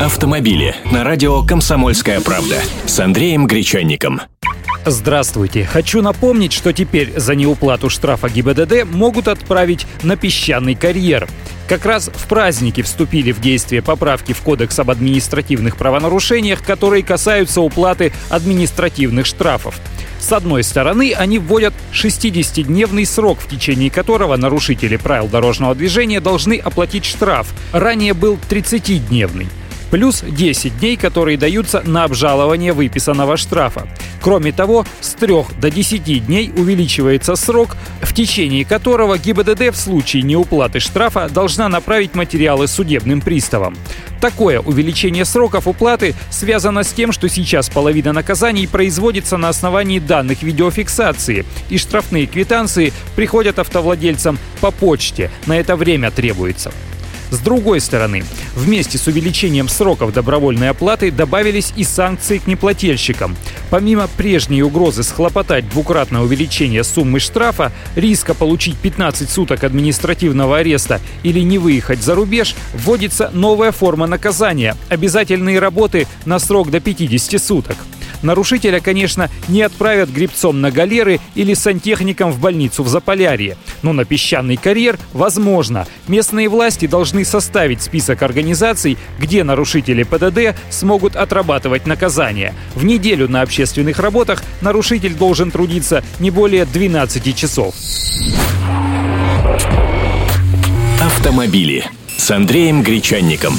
Автомобили на радио «Комсомольская правда» с Андреем Гречанником. Здравствуйте. Хочу напомнить, что теперь за неуплату штрафа ГИБДД могут отправить на песчаный карьер. Как раз в праздники вступили в действие поправки в Кодекс об административных правонарушениях, которые касаются уплаты административных штрафов. С одной стороны, они вводят 60-дневный срок, в течение которого нарушители правил дорожного движения должны оплатить штраф. Ранее был 30-дневный плюс 10 дней, которые даются на обжалование выписанного штрафа. Кроме того, с 3 до 10 дней увеличивается срок, в течение которого ГИБДД в случае неуплаты штрафа должна направить материалы судебным приставам. Такое увеличение сроков уплаты связано с тем, что сейчас половина наказаний производится на основании данных видеофиксации, и штрафные квитанции приходят автовладельцам по почте. На это время требуется. С другой стороны, вместе с увеличением сроков добровольной оплаты добавились и санкции к неплательщикам. Помимо прежней угрозы схлопотать двукратное увеличение суммы штрафа, риска получить 15 суток административного ареста или не выехать за рубеж, вводится новая форма наказания – обязательные работы на срок до 50 суток. Нарушителя, конечно, не отправят грибцом на галеры или сантехником в больницу в Заполярье. Но на песчаный карьер возможно. Местные власти должны составить список организаций, где нарушители ПДД смогут отрабатывать наказание. В неделю на общественных работах нарушитель должен трудиться не более 12 часов. Автомобили с Андреем Гречанником.